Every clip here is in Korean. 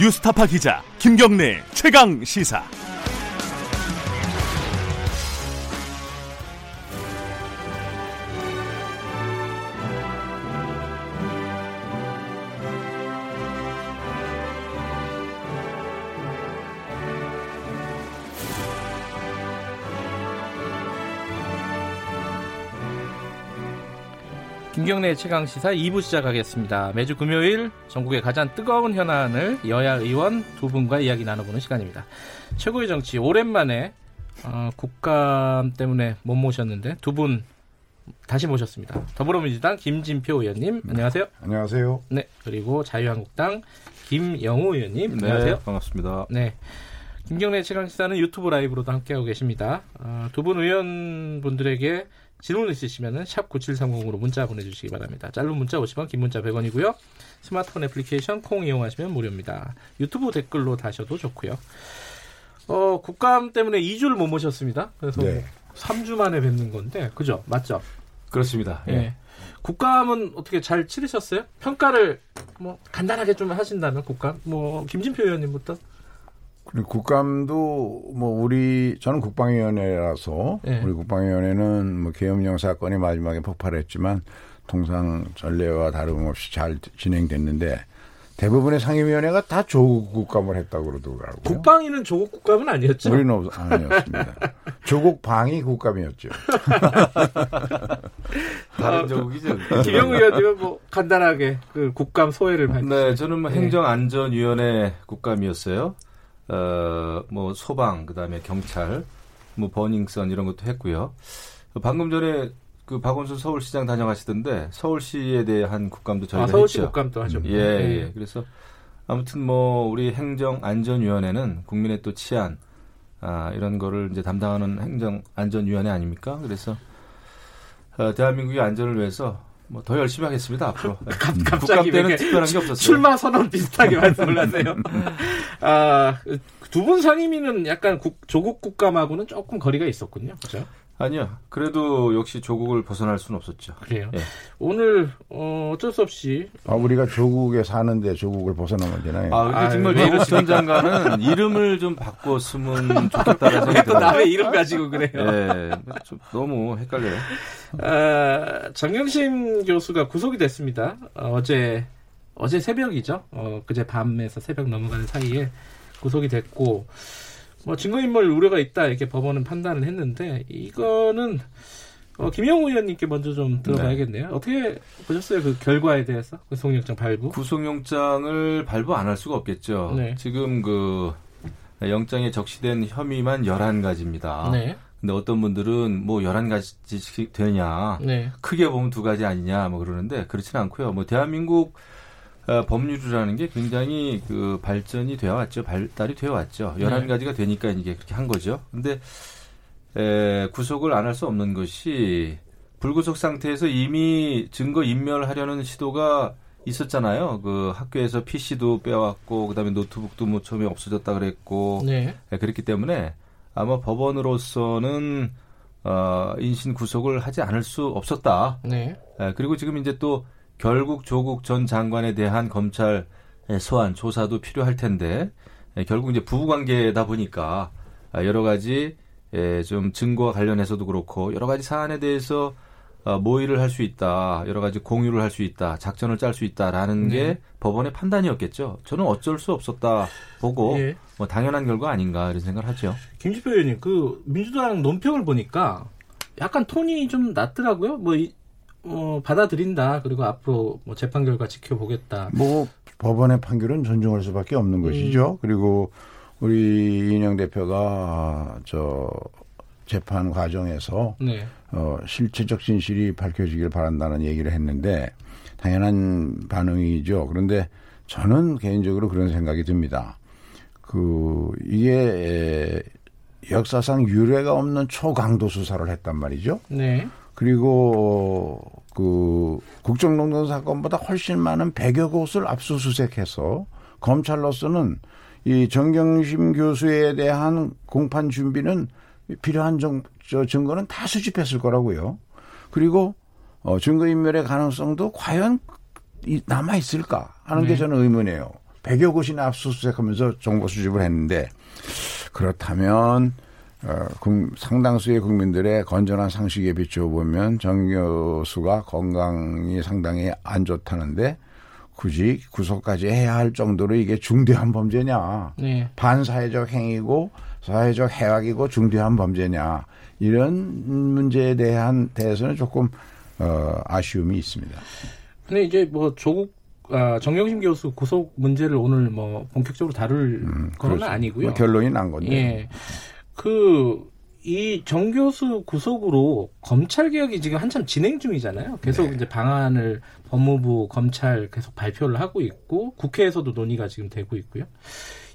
뉴스타파 기자 김경래 최강 시사. 김경래 최강 시사 2부 시작하겠습니다. 매주 금요일 전국의 가장 뜨거운 현안을 여야 의원 두 분과 이야기 나눠보는 시간입니다. 최고의 정치 오랜만에 어, 국감 때문에 못 모셨는데 두 분 다시 모셨습니다. 더불어민주당 김진표 의원님 안녕하세요. 안녕하세요. 네 그리고 자유한국당 김영우 의원님 안녕하세요. 네, 반갑습니다. 네. 김경래 최강 시사는 유튜브 라이브로도 함께하고 계십니다. 어, 두분 의원분들에게 질문 있으시면 샵 9730으로 문자 보내주시기 바랍니다. 짧은 문자 50원, 긴 문자 100원이고요. 스마트폰 애플리케이션 콩 이용하시면 무료입니다. 유튜브 댓글로 다셔도 좋고요. 어, 국감 때문에 2주를 못 모셨습니다. 그래서 네. 3주 만에 뵙는 건데, 그죠? 맞죠? 그렇습니다. 예. 예. 국감은 어떻게 잘 치르셨어요? 평가를 뭐 간단하게 좀 하신다면 국감? 뭐 김진표 의원님부터 그리고 국감도 뭐 우리 저는 국방위원회라서 네. 우리 국방위원회는 뭐 계엄령 사건이 마지막에 폭발했지만 통상 전례와 다름없이 잘 진행됐는데 대부분의 상임위원회가 다 조국 국감을 했다고 그러더라고요. 국방위는 조국 국감은 아니었죠? 우리는 없, 아니었습니다. 조국 방위 국감이었죠. 다른 조국이죠. 김영우 의원님은 뭐 간단하게 그 국감 소회를 밝히 네, 저는 뭐 네. 행정안전위원회 국감이었어요. 어, 뭐 소방, 그다음에 경찰, 뭐 버닝썬 이런 것도 했고요. 방금 전에 그 박원순 서울시장 다녀가시던데 서울시에 대한 국감도 저희가 아, 서울시 했죠. 국감도 하셨고. 예, 예. 그래서 아무튼 뭐 우리 행정안전위원회는 국민의 또 치안 아, 이런 거를 이제 담당하는 행정안전위원회 아닙니까? 그래서 어, 대한민국의 안전을 위해서 뭐 더 열심히 하겠습니다 앞으로. 예. 갑자기 국감 왜 때는 특별한 게 없었어요. 출마 선언 비슷하게 말씀을 하세요. 아, 두분 상임위는 약간 국- 조국 국감하고는 조금 거리가 있었군요. 그죠? 아니요. 그래도 역시 조국을 벗어날 수는 없었죠. 그래요. 예. 오늘 어, 어쩔 수 없이 아, 우리가 조국에 사는데 조국을 벗어나면 되나요? 아, 근데 정말 왜 조국 전 장관은 이름을 좀 바꿨으면 좋겠다는 생각이 또 들어요. 남의 이름 가지고 그래요. 예, 좀 너무 헷갈려요. 아, 정경심 교수가 구속이 됐습니다. 어, 제 어제 새벽이죠. 어, 그제 밤에서 새벽 넘어가는 사이에 구속이 됐고 뭐 증거인멸 우려가 있다 이렇게 법원은 판단을 했는데 이거는 어, 김영우 의원님께 먼저 좀 들어봐야겠네요. 어떻게 보셨어요 그 결과에 대해서 구속영장 발부? 구속영장을 발부 안 할 수가 없겠죠. 네. 지금 그 영장에 적시된 혐의만 11가지입니다. 네, 근데 어떤 분들은 뭐 11가지씩 되냐. 네, 크게 보면 두 가지 아니냐 뭐 그러는데 그렇지는 않고요. 뭐 대한민국 어, 법률이라는 게 굉장히 그 발전이 되어 왔죠. 발달이 되어 왔죠. 네. 11가지가 되니까 이게 그렇게 한 거죠. 근데 에, 구속을 안 할 수 없는 것이 불구속 상태에서 이미 증거 인멸하려는 시도가 있었잖아요. 그 학교에서 PC도 빼왔고 그다음에 노트북도 뭐 처음에 없어졌다 그랬고 네, 네, 그렇기 때문에 아마 법원으로서는 어, 인신 구속을 하지 않을 수 없었다. 네, 예, 그리고 지금 이제 또 결국 조국 전 장관에 대한 검찰 소환 조사도 필요할 텐데 예, 결국 이제 부부 관계다 보니까 아, 여러 가지 예, 좀 증거와 관련해서도 그렇고 여러 가지 사안에 대해서 어, 모의를 할 수 있다, 여러 가지 공유를 할 수 있다, 작전을 짤 수 있다라는 네. 게 법원의 판단이었겠죠. 저는 어쩔 수 없었다 보고 예. 뭐 당연한 결과 아닌가 이런 생각을 하죠. 김지표 의원님, 그 민주당 논평을 보니까 약간 톤이 좀 낮더라고요. 뭐 이, 어, 받아들인다. 그리고 앞으로 뭐 재판 결과 지켜보겠다. 뭐 법원의 판결은 존중할 수밖에 없는 것이죠. 그리고 우리 이인영 대표가 저 재판 과정에서 네, 어, 실체적 진실이 밝혀지길 바란다는 얘기를 했는데 당연한 반응이죠. 그런데 저는 개인적으로 그런 생각이 듭니다. 그 이게 에, 역사상 유례가 없는 초강도 수사를 했단 말이죠. 네, 그리고 그 국정농단 사건보다 훨씬 많은 100여 곳을 압수수색해서 검찰로서는 이 정경심 교수에 대한 공판 준비는 필요한 정, 저 증거는 다 수집했을 거라고요. 그리고 어, 증거인멸의 가능성도 과연 이- 남아 있을까 하는 게 네. 저는 의문이에요. 100여 곳이나 압수수색하면서 정보 수집을 했는데 그렇다면 어, 상당수의 국민들의 건전한 상식에 비추어 보면 정 교수가 건강이 상당히 안 좋다는데 굳이 구속까지 해야 할 정도로 이게 중대한 범죄냐. 네. 반사회적 행위고 사회적 해악이고 중대한 범죄냐. 이런 문제에 대한 대해서는 조금 어, 아쉬움이 있습니다. 근데 이제 뭐 조국 아, 정경심 교수 구속 문제를 오늘 뭐 본격적으로 다룰 음, 건 그렇죠. 아니고요. 뭐 결론이 난 건데. 예. 그 이 정 교수 구속으로 검찰 개혁이 지금 한참 진행 중이잖아요. 계속 네. 이제 방안을 법무부 검찰 계속 발표를 하고 있고 국회에서도 논의가 지금 되고 있고요.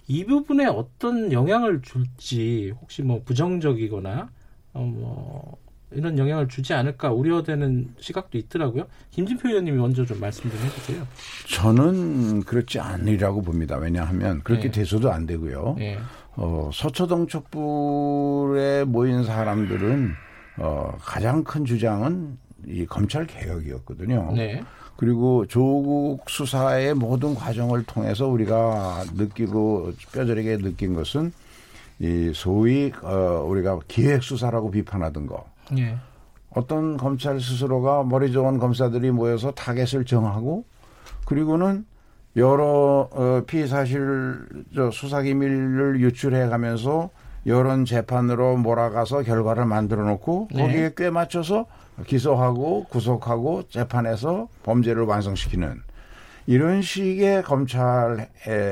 이 부분에 어떤 영향을 줄지 혹시 뭐 부정적이거나 어 뭐 이런 영향을 주지 않을까 우려되는 시각도 있더라고요. 김진표 의원님이 먼저 좀 말씀 좀 해주세요. 저는 그렇지 않으리라고 봅니다. 왜냐하면 그렇게 네. 돼서도 안 되고요. 네. 어, 서초동 촛불에 모인 사람들은 어, 가장 큰 주장은 이 검찰 개혁이었거든요. 네. 그리고 조국 수사의 모든 과정을 통해서 우리가 느끼고 뼈저리게 느낀 것은 이 소위 어, 우리가 기획 수사라고 비판하던 거. 예. 어떤 검찰 스스로가 머리 좋은 검사들이 모여서 타겟을 정하고 그리고는 여러 어, 피의 사실 저 수사 기밀을 유출해 가면서 여론 재판으로 몰아가서 결과를 만들어 놓고 네. 거기에 꽤 맞춰서 기소하고 구속하고 재판에서 범죄를 완성시키는 이런 식의 검찰의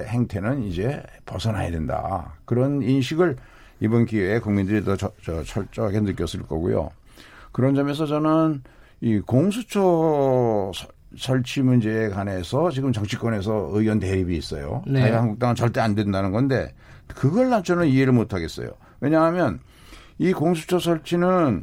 행태는 이제 벗어나야 된다. 그런 인식을 이번 기회에 국민들이 더 저, 저 철저하게 느꼈을 거고요. 그런 점에서 저는 이 공수처 설치 문제에 관해서 지금 정치권에서 의견 대립이 있어요. 네. 자유한국당은 절대 안 된다는 건데 그걸 난 저는 이해를 못 하겠어요. 왜냐하면 이 공수처 설치는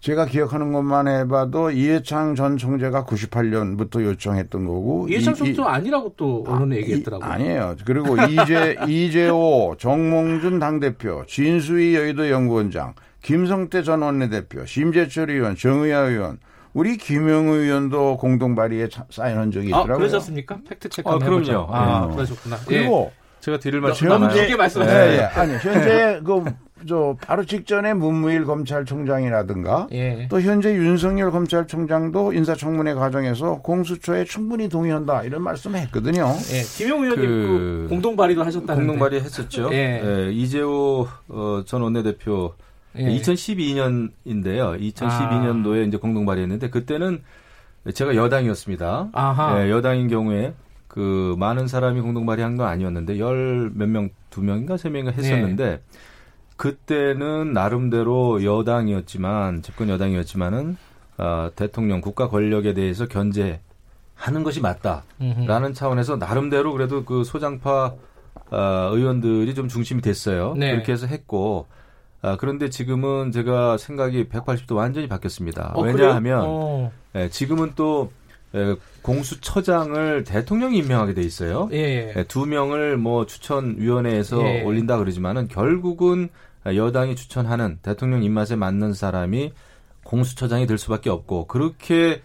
제가 기억하는 것만 해봐도 이해창 전 총재가 98년부터 요청했던 거고 이해창 총재 아니라고 또 언론에 아, 얘기했더라고요. 아니에요. 그리고 이재 이재호 정몽준 당대표, 진수희 여의도 연구원장, 김성태 전 원내대표, 심재철 의원, 정의아 의원, 우리 김영우 의원도 공동 발의에 사인한 적이 아, 있더라고요. 아, 그러셨습니까? 팩트 체크. 아, 그럼요. 아, 네. 그러셨구나. 그리고 예. 제가 드릴 말씀 현재 게 말씀하세요. 예, 예. 아니 현재 그 저 바로 직전에 문무일 검찰총장이라든가 예. 또 현재 윤석열 검찰총장도 인사청문회 과정에서 공수처에 충분히 동의한다 이런 말씀을 했거든요. 예. 김용 의원님 그, 그 공동 발의도 하셨다는데 공동 발의 했었죠. 예. 예. 이재호 어, 전 원내대표 예. 2012년인데요. 2012년도에 아. 이제 공동 발의했는데 그때는 제가 여당이었습니다. 예, 여당인 경우에 그 많은 사람이 공동 발의한 건 아니었는데 열 몇 명, 두 명인가 세 명인가 했었는데 네. 그때는 나름대로 여당이었지만 집권 여당이었지만은 어, 대통령 국가 권력에 대해서 견제하는 것이 맞다라는. 차원에서 나름대로 그래도 그 소장파 어, 의원들이 좀 중심이 됐어요. 네. 그렇게 해서 했고 아, 그런데 지금은 제가 생각이 180도 완전히 바뀌었습니다. 어, 왜냐하면 어. 예, 지금은 또 예, 공수처장을 대통령이 임명하게 돼 있어요. 예. 예. 두 명을 뭐 추천위원회에서 예. 올린다 그러지만은 결국은 여당이 추천하는 대통령 입맛에 맞는 사람이 공수처장이 될 수밖에 없고 그렇게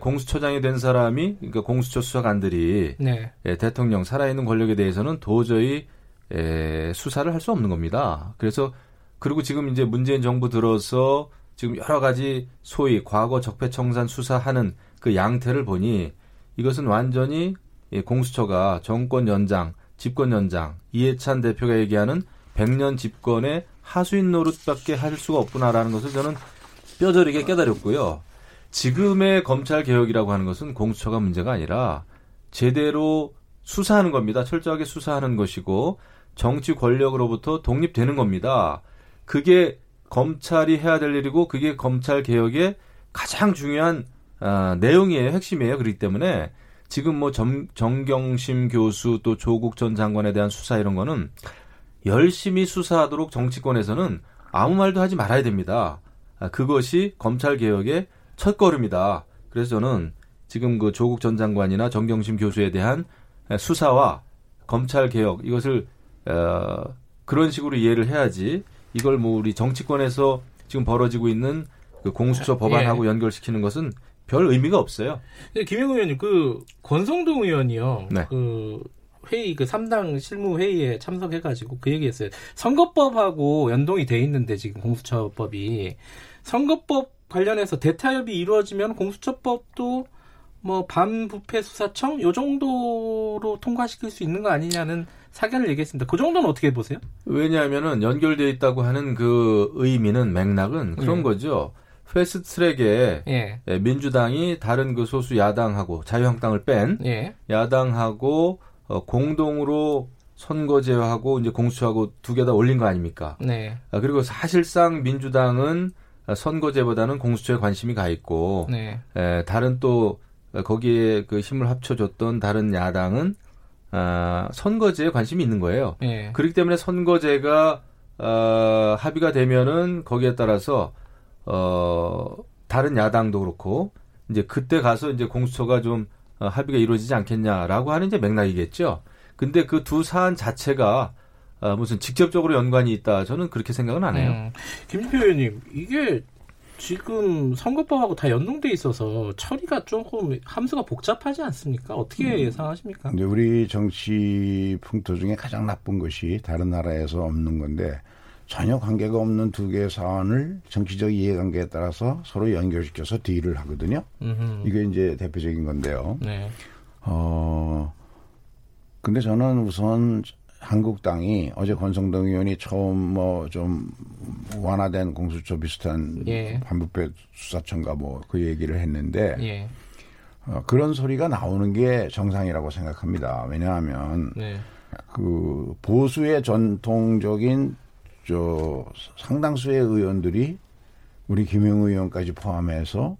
공수처장이 된 사람이 그러니까 공수처 수사관들이 네. 대통령 살아있는 권력에 대해서는 도저히 수사를 할 수 없는 겁니다. 그래서 그리고 지금 이제 문재인 정부 들어서 지금 여러 가지 소위 과거 적폐청산 수사하는 그 양태를 보니 이것은 완전히 공수처가 정권 연장, 집권 연장, 이해찬 대표가 얘기하는 100년 집권의 하수인 노릇밖에 할 수가 없구나라는 것을 저는 뼈저리게 깨달았고요. 지금의 검찰 개혁이라고 하는 것은 공수처가 문제가 아니라 제대로 수사하는 겁니다. 철저하게 수사하는 것이고 정치 권력으로부터 독립되는 겁니다. 그게 검찰이 해야 될 일이고 그게 검찰 개혁의 가장 중요한 아, 내용이에요. 핵심이에요. 그렇기 때문에 지금 뭐 정, 정경심 교수 또 조국 전 장관에 대한 수사 이런 거는 열심히 수사하도록 정치권에서는 아무 말도 하지 말아야 됩니다. 아, 그것이 검찰 개혁의 첫 걸음이다. 그래서 저는 지금 그 조국 전 장관이나 정경심 교수에 대한 수사와 검찰 개혁 이것을 어, 그런 식으로 이해를 해야지 이걸 뭐 우리 정치권에서 지금 벌어지고 있는 그 공수처 법안하고 예. 연결시키는 것은 별 의미가 없어요. 김영우 의원님, 그 권성동 의원이요. 네. 그 회의 그 3당 실무 회의에 참석해 가지고 그 얘기했어요. 선거법하고 연동이 돼 있는데 지금 공수처법이 선거법 관련해서 대타협이 이루어지면 공수처법도 뭐 반부패 수사청 요 정도로 통과시킬 수 있는 거 아니냐는 사견을 얘기했습니다. 그 정도는 어떻게 보세요? 왜냐하면은 연결돼 있다고 하는 그 의미는 맥락은 그런 예. 거죠. 패스트트랙에 예. 예, 민주당이 다른 그 소수 야당하고 자유한국당을 뺀 예. 야당하고 어, 공동으로 선거제하고 이제 공수처하고 두 개 다 올린 거 아닙니까? 네. 아, 그리고 사실상 민주당은 선거제보다는 공수처에 관심이 가 있고 네. 에, 다른 또 거기에 그 힘을 합쳐줬던 다른 야당은 아, 선거제에 관심이 있는 거예요. 예. 그렇기 때문에 선거제가 어, 합의가 되면은 거기에 따라서 어, 다른 야당도 그렇고 이제 그때 가서 이제 공수처가 좀 어, 합의가 이루어지지 않겠냐라고 하는 이제 맥락이겠죠. 근데 그 두 사안 자체가 어, 무슨 직접적으로 연관이 있다 저는 그렇게 생각은 안 해요. 음. 김표 의원님, 이게 지금 선거법하고 다 연동돼 있어서 처리가 조금 함수가 복잡하지 않습니까? 어떻게 예상하십니까? 근데 우리 정치 풍토 중에 가장 나쁜 것이 다른 나라에서 없는 건데 전혀 관계가 없는 두 개의 사안을 정치적 이해관계에 따라서 서로 연결시켜서 딜을 하거든요. 음흠. 이게 이제 대표적인 건데요. 네. 어, 근데 저는 우선 한국당이 어제 권성동 의원이 처음 뭐 좀 완화된 공수처 비슷한 예. 반부패 수사청가 뭐그 얘기를 했는데 예. 어, 그런 소리가 나오는 게 정상이라고 생각합니다. 왜냐하면 네. 그 보수의 전통적인 저 상당수의 의원들이 우리 김영 의원까지 포함해서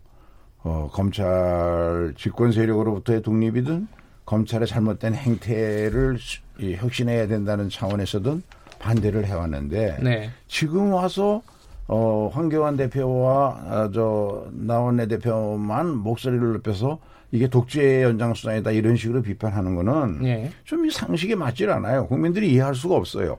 어, 검찰 집권 세력으로부터의 독립이든 검찰의 잘못된 행태를 혁신해야 된다는 차원에서든 반대를 해왔는데 네. 지금 와서 어, 황교안 대표와 아, 저 나원내 대표만 목소리를 높여서 이게 독재의 연장수단이다 이런 식으로 비판하는 거는 예. 좀이 상식에 맞질 않아요. 국민들이 이해할 수가 없어요.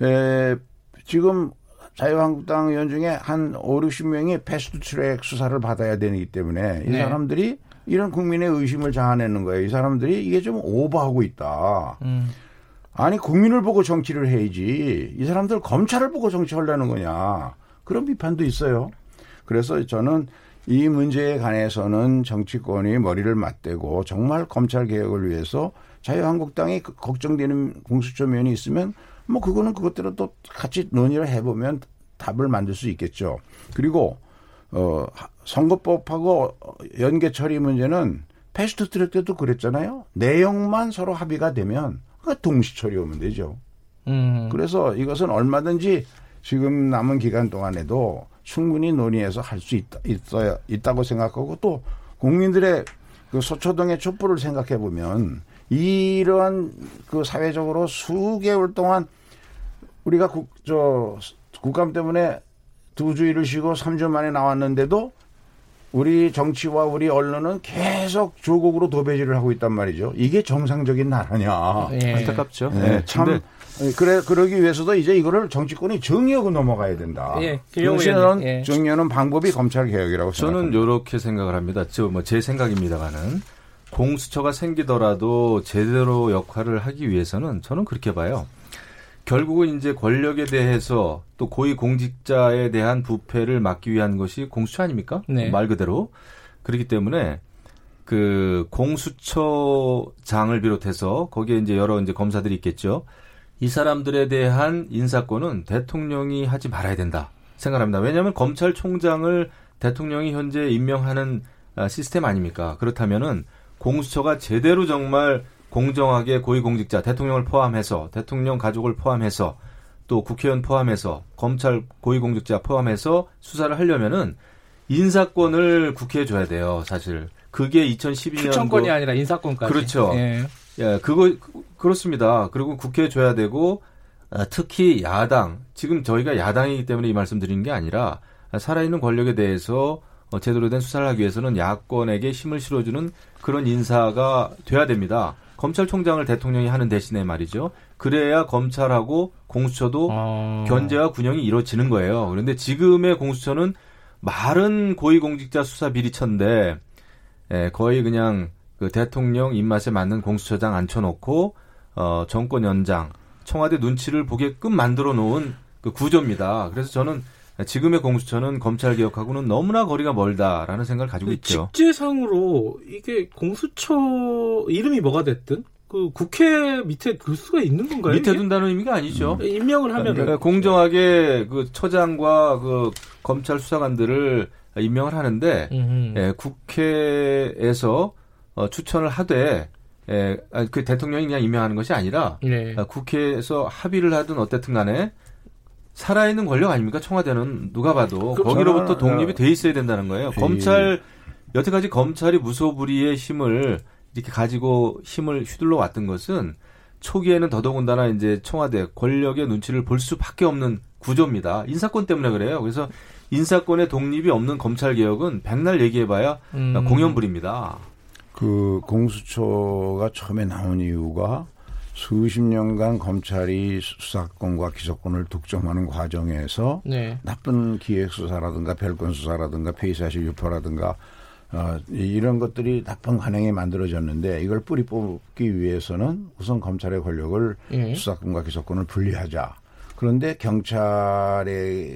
에, 지금 자유한국당 의원 중에 한 5, 60명이 패스트트랙 수사를 받아야 되기 때문에 이 네. 사람들이 이런 국민의 의심을 자아내는 거예요. 이 사람들이 이게 좀 오버하고 있다. 음. 아니 국민을 보고 정치를 해야지 이 사람들 검찰을 보고 정치하려는 거냐 그런 비판도 있어요. 그래서 저는 이 문제에 관해서는 정치권이 머리를 맞대고 정말 검찰 개혁을 위해서 자유한국당이 그- 걱정되는 공수처 면이 있으면 뭐 그거는 그것대로 또 같이 논의를 해보면 답을 만들 수 있겠죠. 그리고 어 선거법하고 연계 처리 문제는 패스트 트랙 때도 그랬잖아요. 내용만 서로 합의가 되면 그 동시 처리하면 되죠. 음. 그래서 이것은 얼마든지 지금 남은 기간 동안에도 충분히 논의해서 할 수 있다, 있어야, 있다고 생각하고 또 국민들의 그 소초동의 촛불을 생각해 보면 이러한 그 사회적으로 수개월 동안 우리가 국, 저, 국감 때문에 두 주일을 쉬고 3주 만에 나왔는데도 우리 정치와 우리 언론은 계속 조국으로 도배질을 하고 있단 말이죠. 이게 정상적인 나라냐. 예. 안타깝죠. 네, 네, 참 근데 그래 그러기 위해서도 이제 이거를 정치권이 정의하고 넘어가야 된다. 예, 의원님, 예. 정의하는 방법이 검찰 개혁이라고 저는. 이렇게 생각을 합니다. 저 뭐 제 생각입니다만은 공수처가 생기더라도 제대로 역할을 하기 위해서는 저는 그렇게 봐요. 결국은 이제 권력에 대해서 또 고위 공직자에 대한 부패를 막기 위한 것이 공수처 아닙니까? 네. 말 그대로 그렇기 때문에 그 공수처장을 비롯해서 거기에 이제 여러 이제 검사들이 있겠죠. 이 사람들에 대한 인사권은 대통령이 하지 말아야 된다 생각합니다. 왜냐하면 검찰총장을 대통령이 현재 임명하는 아, 시스템 아닙니까? 그렇다면은 공수처가 제대로 정말 공정하게 고위공직자 대통령을 포함해서 대통령 가족을 포함해서 또 국회의원 포함해서 검찰 고위공직자 포함해서 수사를 하려면은 인사권을 국회에 줘야 돼요. 사실 그게 2012년 추천권이 아니라 인사권까지. 그렇죠. 예. 예, 그거 그- 그렇습니다. 그리고 국회에 줘야 되고 아, 특히 야당 지금 저희가 야당이기 때문에 이 말씀드리는 게 아니라 아, 살아있는 권력에 대해서 어, 제대로 된 수사를 하기 위해서는 야권에게 힘을 실어주는 그런 인사가 돼야 됩니다. 검찰총장을 대통령이 하는 대신에 말이죠. 그래야 검찰하고 공수처도 어. 견제와 균형이 이루어지는 거예요. 그런데 지금의 공수처는 말은 고위공직자 수사 비리처인데 예, 거의 그냥 그 대통령 입맛에 맞는 공수처장 앉혀놓고 어, 정권 연장, 청와대 눈치를 보게끔 만들어 놓은 그 구조입니다. 그래서 저는 지금의 공수처는 검찰 개혁하고는 너무나 거리가 멀다라는 생각을 가지고 있죠. 직제상으로 이게 공수처 이름이 뭐가 됐든 그 국회 밑에 둘 수가 있는 건가요? 밑에 이게? 둔다는 의미가 아니죠. 음. 임명을 하면 그러니까 공정하게 그 처장과 그 검찰 수사관들을 임명을 하는데 음. 예, 국회에서 어, 추천을 하되 예, 아, 그 대통령이 그냥 임명하는 것이 아니라 네. 아, 국회에서 합의를 하든 어쨌든 간에 살아있는 권력 아닙니까? 청와대는 누가 봐도 그 거기로부터 저는, 독립이 어, 돼 있어야 된다는 거예요. 이- 검찰 여태까지 검찰이 무소불위의 힘을 이렇게 가지고 힘을 휘둘러 왔던 것은 초기에는 더더군다나 이제 청와대 권력의 눈치를 볼 수밖에 없는 구조입니다. 인사권 때문에 그래요. 그래서 인사권의 독립이 없는 검찰 개혁은 백날 얘기해봐야 음. 공연불입니다. 그 공수처가 처음에 나온 이유가 수십 년간 검찰이 수사권과 기소권을 독점하는 과정에서 네. 나쁜 기획 수사라든가 별건 수사라든가 폐의사실 유포라든가 어, 이런 것들이 나쁜 관행이 만들어졌는데 이걸 뿌리 뽑기 위해서는 우선 검찰의 권력을 예. 수사권과 기소권을 분리하자. 그런데 경찰에도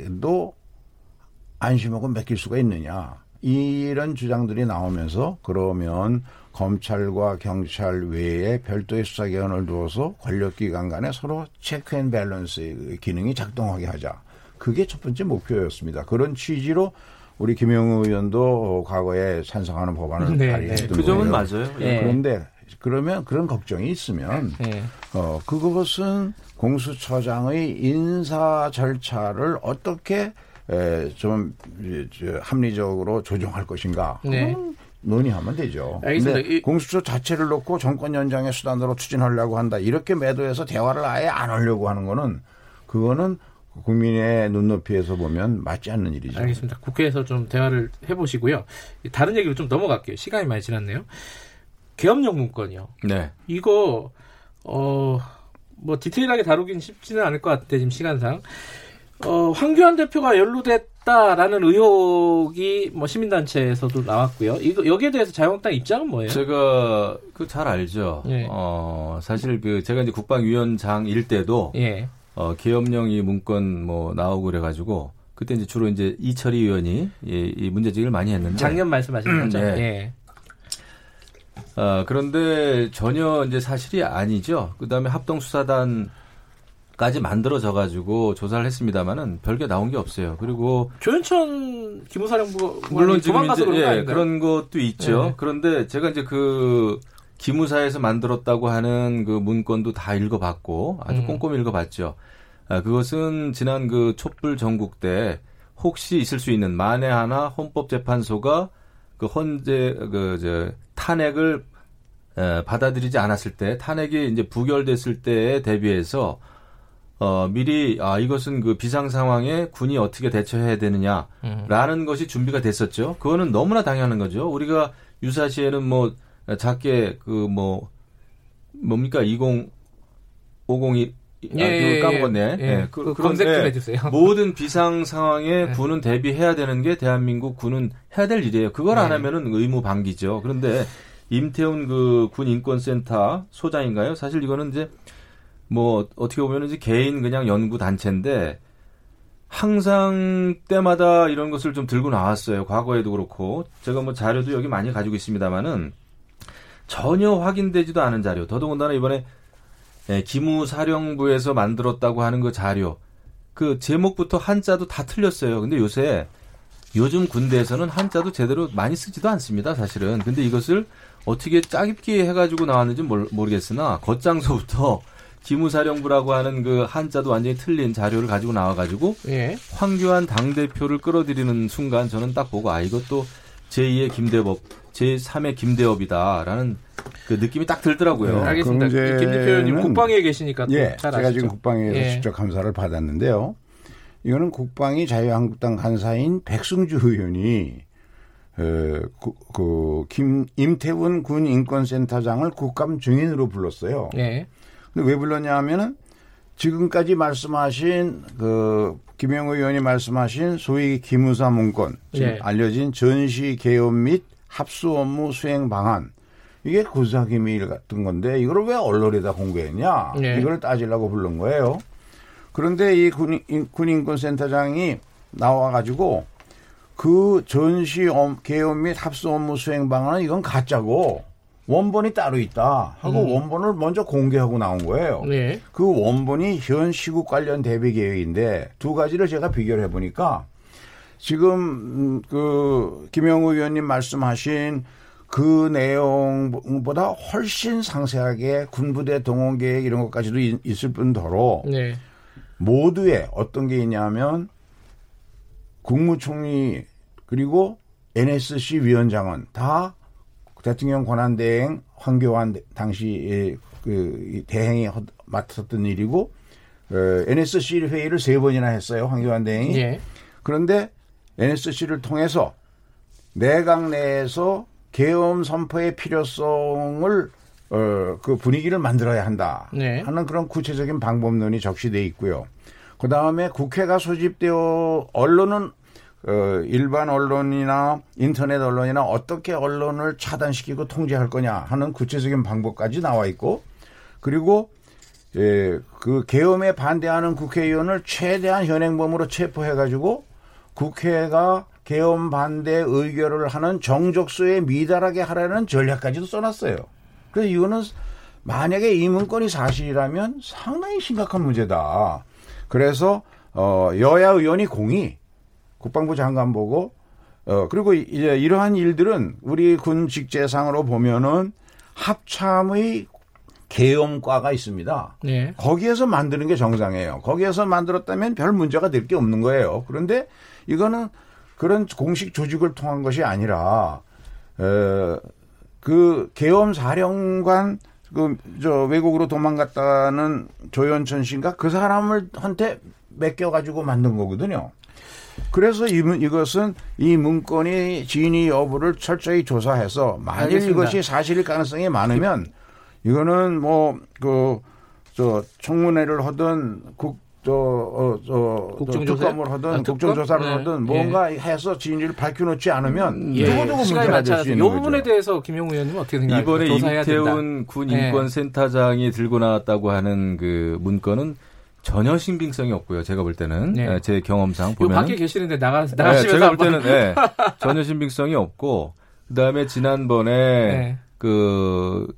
안심하고 맡길 수가 있느냐. 이런 주장들이 나오면서 그러면 검찰과 경찰 외에 별도의 수사기관을 두어서 권력기관 간에 서로 check and balance의 기능이 작동하게 하자. 그게 첫 번째 목표였습니다. 그런 취지로 우리 김영우 의원도 과거에 찬성하는 법안을 네, 발의했던 네. 그 점은 거예요. 맞아요. 예. 그런데 그러면 그런 걱정이 있으면 네. 어, 그것은 공수처장의 인사 절차를 어떻게 에, 좀 이, 저, 합리적으로 조정할 것인가. 네. 논의하면 되죠. 알겠습니다. 공수처 자체를 놓고 정권 연장의 수단으로 추진하려고 한다. 이렇게 매도해서 대화를 아예 안 하려고 하는 거는 그거는 국민의 눈높이에서 보면 맞지 않는 일이죠. 알겠습니다. 국회에서 좀 대화를 해보시고요. 다른 얘기로 좀 넘어갈게요. 시간이 많이 지났네요. 계엄령 문건이요. 네. 이거 어 뭐 디테일하게 다루긴 쉽지는 않을 것 같아 지금 시간상. 어 황교안 대표가 연루됐 다라는 의혹이 뭐 시민단체에서도 나왔고요. 이거 여기에 대해서 자유한국당 입장은 뭐예요? 제가 그 잘 알죠. 예. 어, 사실 그 제가 이제 국방위원장일 때도 예. 어, 계엄령이 문건 뭐 나오고 그래가지고 그때 이제 주로 이제 이철희 의원이 이, 이 문제 제기를 많이 했는데 작년 말씀하시는 거죠? 네. 예. 어, 그런데 전혀 이제 사실이 아니죠. 그 다음에 합동수사단 까지 만들어져 가지고 조사를 했습니다마는 별게 나온 게 없어요. 그리고 조현천 기무사령부 물론 지금 이제 예? 그런 것도 있죠. 네. 그런데 제가 이제 그 기무사에서 만들었다고 하는 그 문건도 다 읽어봤고 아주 음. 꼼꼼히 읽어봤죠. 아, 그것은 지난 그 촛불 전국 때 혹시 있을 수 있는 만에 하나 헌법재판소가 그 헌재 그저 탄핵을 에, 받아들이지 않았을 때 탄핵이 이제 부결됐을 때에 대비해서 어 미리 아 이것은 그 비상 상황에 군이 어떻게 대처해야 되느냐 음. 라는 것이 준비가 됐었죠. 그거는 너무나 당연한 거죠. 우리가 유사시에는 뭐 작게 그 뭐 뭡니까 20 502 아, 예, 그거 까먹었네. 예. 예, 그 그, 검색 좀 그런데 해주세요. 모든 비상 상황에 네. 군은 대비해야 되는 게 대한민국 군은 해야 될 일이에요. 그걸 안 네. 하면은 의무 방기죠. 그런데 임태훈 그 군 인권센터 소장인가요? 사실 이거는 이제 뭐 어떻게 보면 이제 개인 그냥 연구 단체인데 항상 때마다 이런 것을 좀 들고 나왔어요. 과거에도 그렇고 제가 뭐 자료도 여기 많이 가지고 있습니다만은 전혀 확인되지도 않은 자료. 더더군다나 이번에 예, 기무사령부에서 만들었다고 하는 그 자료. 그 제목부터 한자도 다 틀렸어요. 근데 요새 요즘 군대에서는 한자도 제대로 많이 쓰지도 않습니다, 사실은. 근데 이것을 어떻게 짜깁기 해가지고 나왔는지 모르, 모르겠으나 겉장서부터 기무사령부라고 하는 그 한자도 완전히 틀린 자료를 가지고 나와가지고 예. 황교안 당 대표를 끌어들이는 순간 저는 딱 보고 아 이것도 제2의 김대법, 제3의 김대업이다라는 그 느낌이 딱 들더라고요. 네. 알겠습니다. 그 김 대표님 문제는- 국방에 계시니까 또 예, 잘 제가 아시죠? 지금 국방위에서 예. 직접 감사를 받았는데요. 이거는 국방위 자유한국당 간사인 백승주 의원이 어, 그, 그 김, 임태훈 군 인권센터장을 국감 증인으로 불렀어요. 예. 근데 왜 불렀냐 하면은 지금까지 말씀하신 그 김영우 의원이 말씀하신 소위 기무사 문건 지금 예. 알려진 전시 개업 및 합수 업무 수행 방안 이게 군사기밀 같은 건데 이걸 왜 언론에다 공개했냐? 네. 이걸 따지려고 부른 거예요. 그런데 이 군인, 군인권센터장이 나와가지고 그 전시 업- 계엄 및 합수 업무 수행 방안은 이건 가짜고 원본이 따로 있다 하고 원본을 먼저 공개하고 나온 거예요. 네. 그 원본이 현 시국 관련 대비 계획인데 두 가지를 제가 비교를 해보니까 지금 음, 그 김영우 의원님 말씀하신 그 내용보다 훨씬 상세하게 군부대 동원 계획 이런 것까지도 있- 있을 뿐더러 네. 모두에 어떤 게 있냐면 국무총리 그리고 NSC 위원장은 다 대통령 권한대행 황교안 당시 그 대행이 허- 맡았던 일이고 어, NSC 회의를 세 번이나 했어요 황교안 대행이 예. 그런데 NSC를 통해서 내각 내에서 계엄 선포의 필요성을 어, 그 분위기를 만들어야 한다 네. 하는 그런 구체적인 방법론이 적시돼 있고요. 그 다음에 국회가 소집되어 언론은 어, 일반 언론이나 인터넷 언론이나 어떻게 언론을 차단시키고 통제할 거냐 하는 구체적인 방법까지 나와 있고 그리고 예, 그 계엄에 반대하는 국회의원을 최대한 현행범으로 체포해가지고 국회가 계엄 반대 의결을 하는 정족수에 미달하게 하라는 전략까지도 써놨어요. 그래서 이거는 만약에 이 문건이 사실이라면 상당히 심각한 문제다. 그래서 어 여야 의원이 공이 국방부 장관 보고 어 그리고 이제 이러한 일들은 우리 군 직제상으로 보면은 합참의 계엄과가 있습니다. 네. 거기에서 만드는 게 정상이에요. 거기에서 만들었다면 별 문제가 될 게 없는 거예요. 그런데 이거는 그런 공식 조직을 통한 것이 아니라 어, 그 계엄 사령관 그 저 외국으로 도망갔다는 조현천 씨인가 그 사람을 한테 맡겨 가지고 만든 거거든요. 그래서 이, 문- 이것은 이 문건이 진위 여부를 철저히 조사해서 만일 알겠습니다. 이것이 사실일 가능성이 많으면 이거는 뭐 그 저 청문회를 하든 국 저 어, 저, 국정조사? 특검을 하든 아? 국정조사를 네. 하든 뭔가 해서 진위를 밝혀놓지 않으면 예. 두고두고 시간이 문제가 될수이 있는 부분에 거죠. 대해서 김용우 의원님 어떻게 생각하세요? 이번에 된다. 임태훈 군 네. 인권센터장이 들고 나왔다고 하는 그 문건은 전혀 신빙성이 없고요. 제가 볼 때는 네. 예, 제 경험상 요 보면 밖에 계시는데 나가 네, 나가시면서 제가 볼 때는 예, 전혀 신빙성이 없고 그다음에 지난번에 네. 그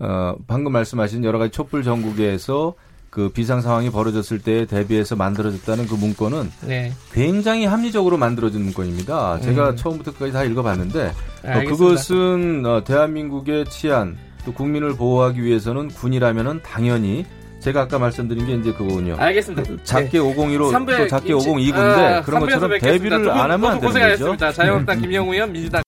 어, 방금 말씀하신 여러 가지 촛불 전국에서 그 비상 상황이 벌어졌을 때에 대비해서 만들어졌다는 그 문건은 네. 굉장히 합리적으로 만들어진 문건입니다. 제가 음. 처음부터 끝까지 다 읽어봤는데 어, 알겠습니다. 그것은 어, 대한민국의 치안 또 국민을 보호하기 위해서는 군이라면은 당연히 제가 아까 말씀드린 게 이제 그거군요. 알겠습니다. 작게 501호 삼부에 또 작게 임치- 502구인데 아, 그런 것처럼 뵙겠습니다. 두분 안 하면 안 되는 거죠. 고생하셨습니다. 자유한국당 김영우 의원, 민주당